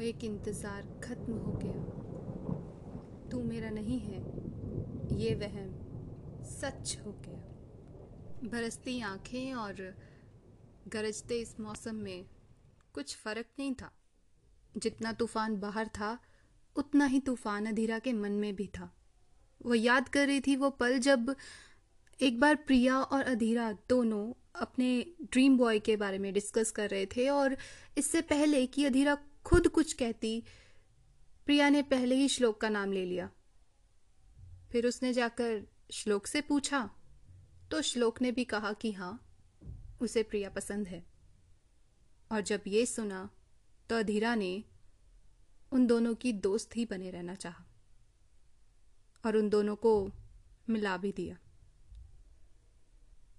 एक इंतज़ार खत्म हो गया। तू मेरा नहीं है, ये वहम सच हो गया। बरसती आँखें और गरजते इस मौसम में कुछ फ़र्क नहीं था। जितना तूफ़ान बाहर था, उतना ही तूफ़ान अधीरा के मन में भी था। वो याद कर रही थी वो पल जब एक बार प्रिया और अधीरा दोनों अपने ड्रीम बॉय के बारे में डिस्कस कर रहे थे और इससे पहले कि अधीरा खुद कुछ कहती, प्रिया ने पहले ही श्लोक का नाम ले लिया। फिर उसने जाकर श्लोक से पूछा तो श्लोक ने भी कहा कि हाँ उसे प्रिया पसंद है। और जब ये सुना तो अधीरा ने उन दोनों की दोस्त ही बने रहना चाहा और उन दोनों को मिला भी दिया।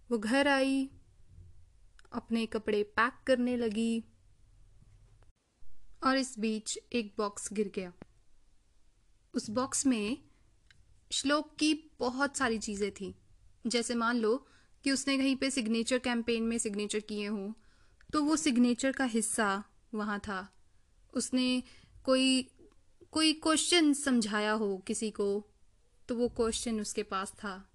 वो घर आई, अपने कपड़े पैक करने लगी और इस बीच एक बॉक्स गिर गया। उस बॉक्स में श्लोक की बहुत सारी चीज़ें थी। जैसे मान लो कि उसने कहीं पे सिग्नेचर कैंपेन में सिग्नेचर किए हों तो वो सिग्नेचर का हिस्सा वहाँ था। उसने कोई कोई क्वेश्चन समझाया हो किसी को तो वो क्वेश्चन उसके पास था।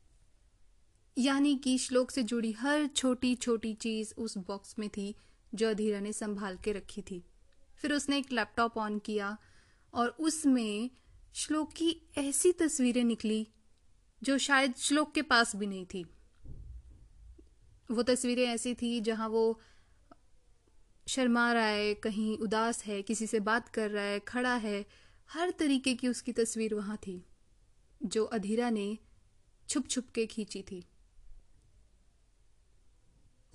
यानी कि श्लोक से जुड़ी हर छोटी छोटी चीज़ उस बॉक्स में थी, जो अधीरा ने संभाल के रखी थी। फिर उसने एक लैपटॉप ऑन किया और उसमें श्लोक की ऐसी तस्वीरें निकली जो शायद श्लोक के पास भी नहीं थी। वो तस्वीरें ऐसी थी जहाँ वो शर्मा रहा है, कहीं उदास है, किसी से बात कर रहा है, खड़ा है, हर तरीके की उसकी तस्वीर वहाँ थी, जो अधीरा ने छुप छुप के खींची थी।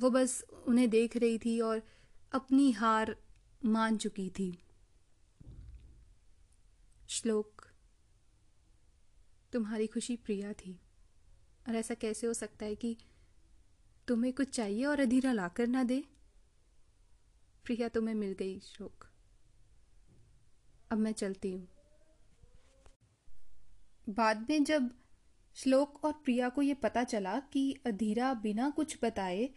वो बस उन्हें देख रही थी और अपनी हार मान चुकी थी। श्लोक, तुम्हारी खुशी प्रिया थी, और ऐसा कैसे हो सकता है कि तुम्हें कुछ चाहिए और अधीरा लाकर ना दे? प्रिया तुम्हें मिल गई, श्लोक। अब मैं चलती हूँ। बाद में जब श्लोक और प्रिया को यह पता चला कि अधीरा बिना कुछ बताए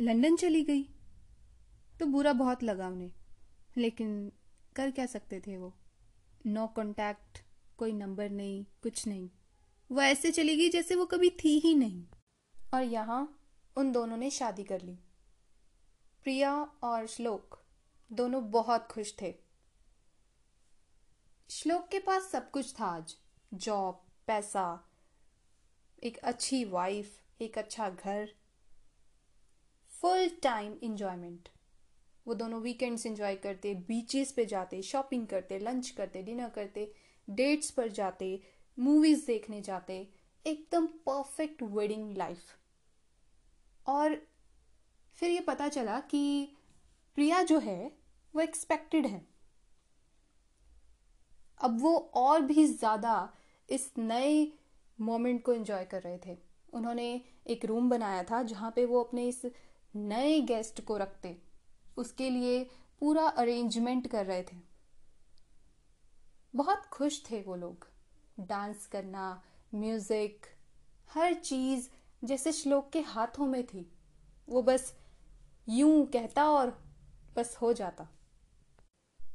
लंदन चली गई तो बुरा बहुत लगा उन्हें। लेकिन कर क्या सकते थे वो? नो कॉन्टैक्ट कोई नंबर नहीं, कुछ नहीं। वो ऐसे चली गई जैसे वो कभी थी ही नहीं। और यहाँ उन दोनों ने शादी कर ली। प्रिया और श्लोक दोनों बहुत खुश थे। श्लोक के पास सब कुछ था आज। जॉब पैसा, एक अच्छी वाइफ एक अच्छा घर फुल टाइम इंजॉयमेंट वो दोनों वीकेंड्स एंजॉय करते बीचेस पे जाते शॉपिंग करते लंच करते डिनर करते डेट्स पर जाते मूवीज़ देखने जाते, एकदम परफेक्ट वेडिंग लाइफ और फिर ये पता चला कि प्रिया जो है, वो एक्सपेक्टेड है। अब वो और भी ज़्यादा इस नए मोमेंट को एंजॉय कर रहे थे। उन्होंने एक रूम बनाया था जहाँ पे वो अपने इस नए गेस्ट को रखते। उसके लिए पूरा अरेंजमेंट कर रहे थे। बहुत खुश थे वो लोग। डांस करना म्यूज़िक हर चीज़ जैसे श्लोक के हाथों में थी। वो बस यूँ कहता और बस हो जाता।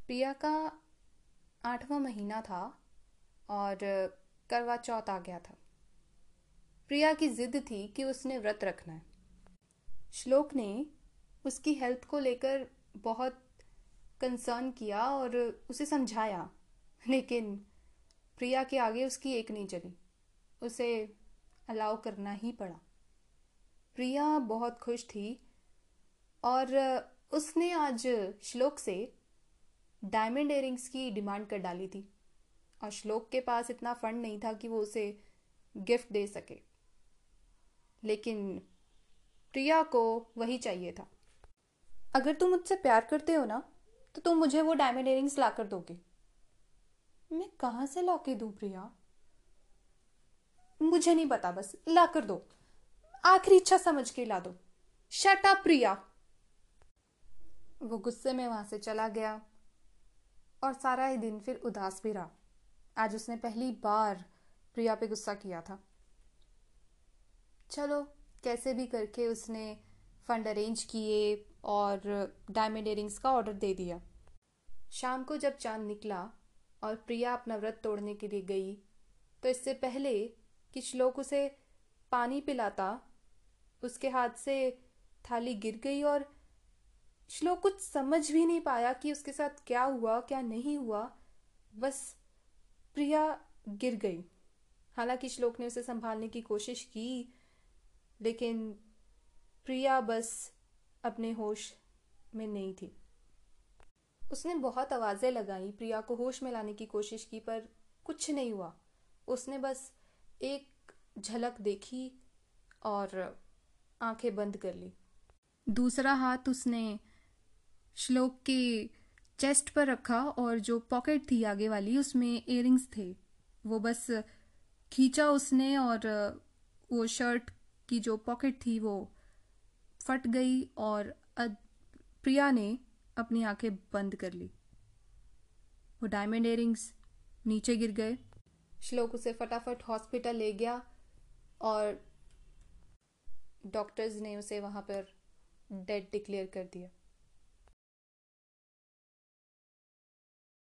प्रिया का आठवां महीना था और करवा चौथ आ गया था। प्रिया की जिद थी कि उसने व्रत रखना है। श्लोक ने उसकी हेल्थ को लेकर बहुत कंसर्न किया और उसे समझाया। लेकिन प्रिया के आगे उसकी एक नहीं चली। उसे अलाउ करना ही पड़ा। प्रिया बहुत खुश थी और उसने आज श्लोक से डायमंड एयरिंग्स की डिमांड कर डाली थी। और श्लोक के पास इतना फंड नहीं था कि वो उसे गिफ्ट दे सके। लेकिन प्रिया को वही चाहिए था। अगर तुम मुझसे प्यार करते हो ना तो तुम मुझे वो डायमंड इयरिंग्स ला कर दोगे। मैं कहा से ला के दू प्रिया? मुझे नहीं पता, बस ला कर दो। आखिरी इच्छा समझ के ला दो। Shut up Priya. वो गुस्से में वहाँ से चला गया और सारा ही दिन फिर उदास भी रहा। आज उसने पहली बार प्रिया पे गुस्सा किया था। चलो, कैसे भी करके उसने फंड अरेंज किए और डायमंड इयरिंग्स का ऑर्डर दे दिया। शाम को जब चाँद निकला और प्रिया अपना व्रत तोड़ने के लिए गई तो इससे पहले कि श्लोक उसे पानी पिलाता, उसके हाथ से थाली गिर गई और श्लोक कुछ समझ भी नहीं पाया कि उसके साथ क्या हुआ, क्या नहीं हुआ। बस प्रिया गिर गई। हालाँकि श्लोक ने उसे संभालने की कोशिश की, लेकिन प्रिया बस अपने होश में नहीं थी। उसने बहुत आवाज़ें लगाई। प्रिया को होश में लाने की कोशिश की, पर कुछ नहीं हुआ। उसने बस एक झलक देखी और आँखें बंद कर ली। दूसरा हाथ उसने श्लोक के चेस्ट पर रखा और जो पॉकेट थी आगे वाली, उसमें इयरिंग्स थे। वो बस खींचा उसने और वो शर्ट की जो पॉकेट थी वो फट गई और प्रिया ने अपनी आँखें बंद कर ली। वो डायमंड एयरिंग्स नीचे गिर गए। श्लोक उसे फटाफट हॉस्पिटल ले गया और डॉक्टर्स ने उसे वहाँ पर डेड डिक्लेयर कर दिया।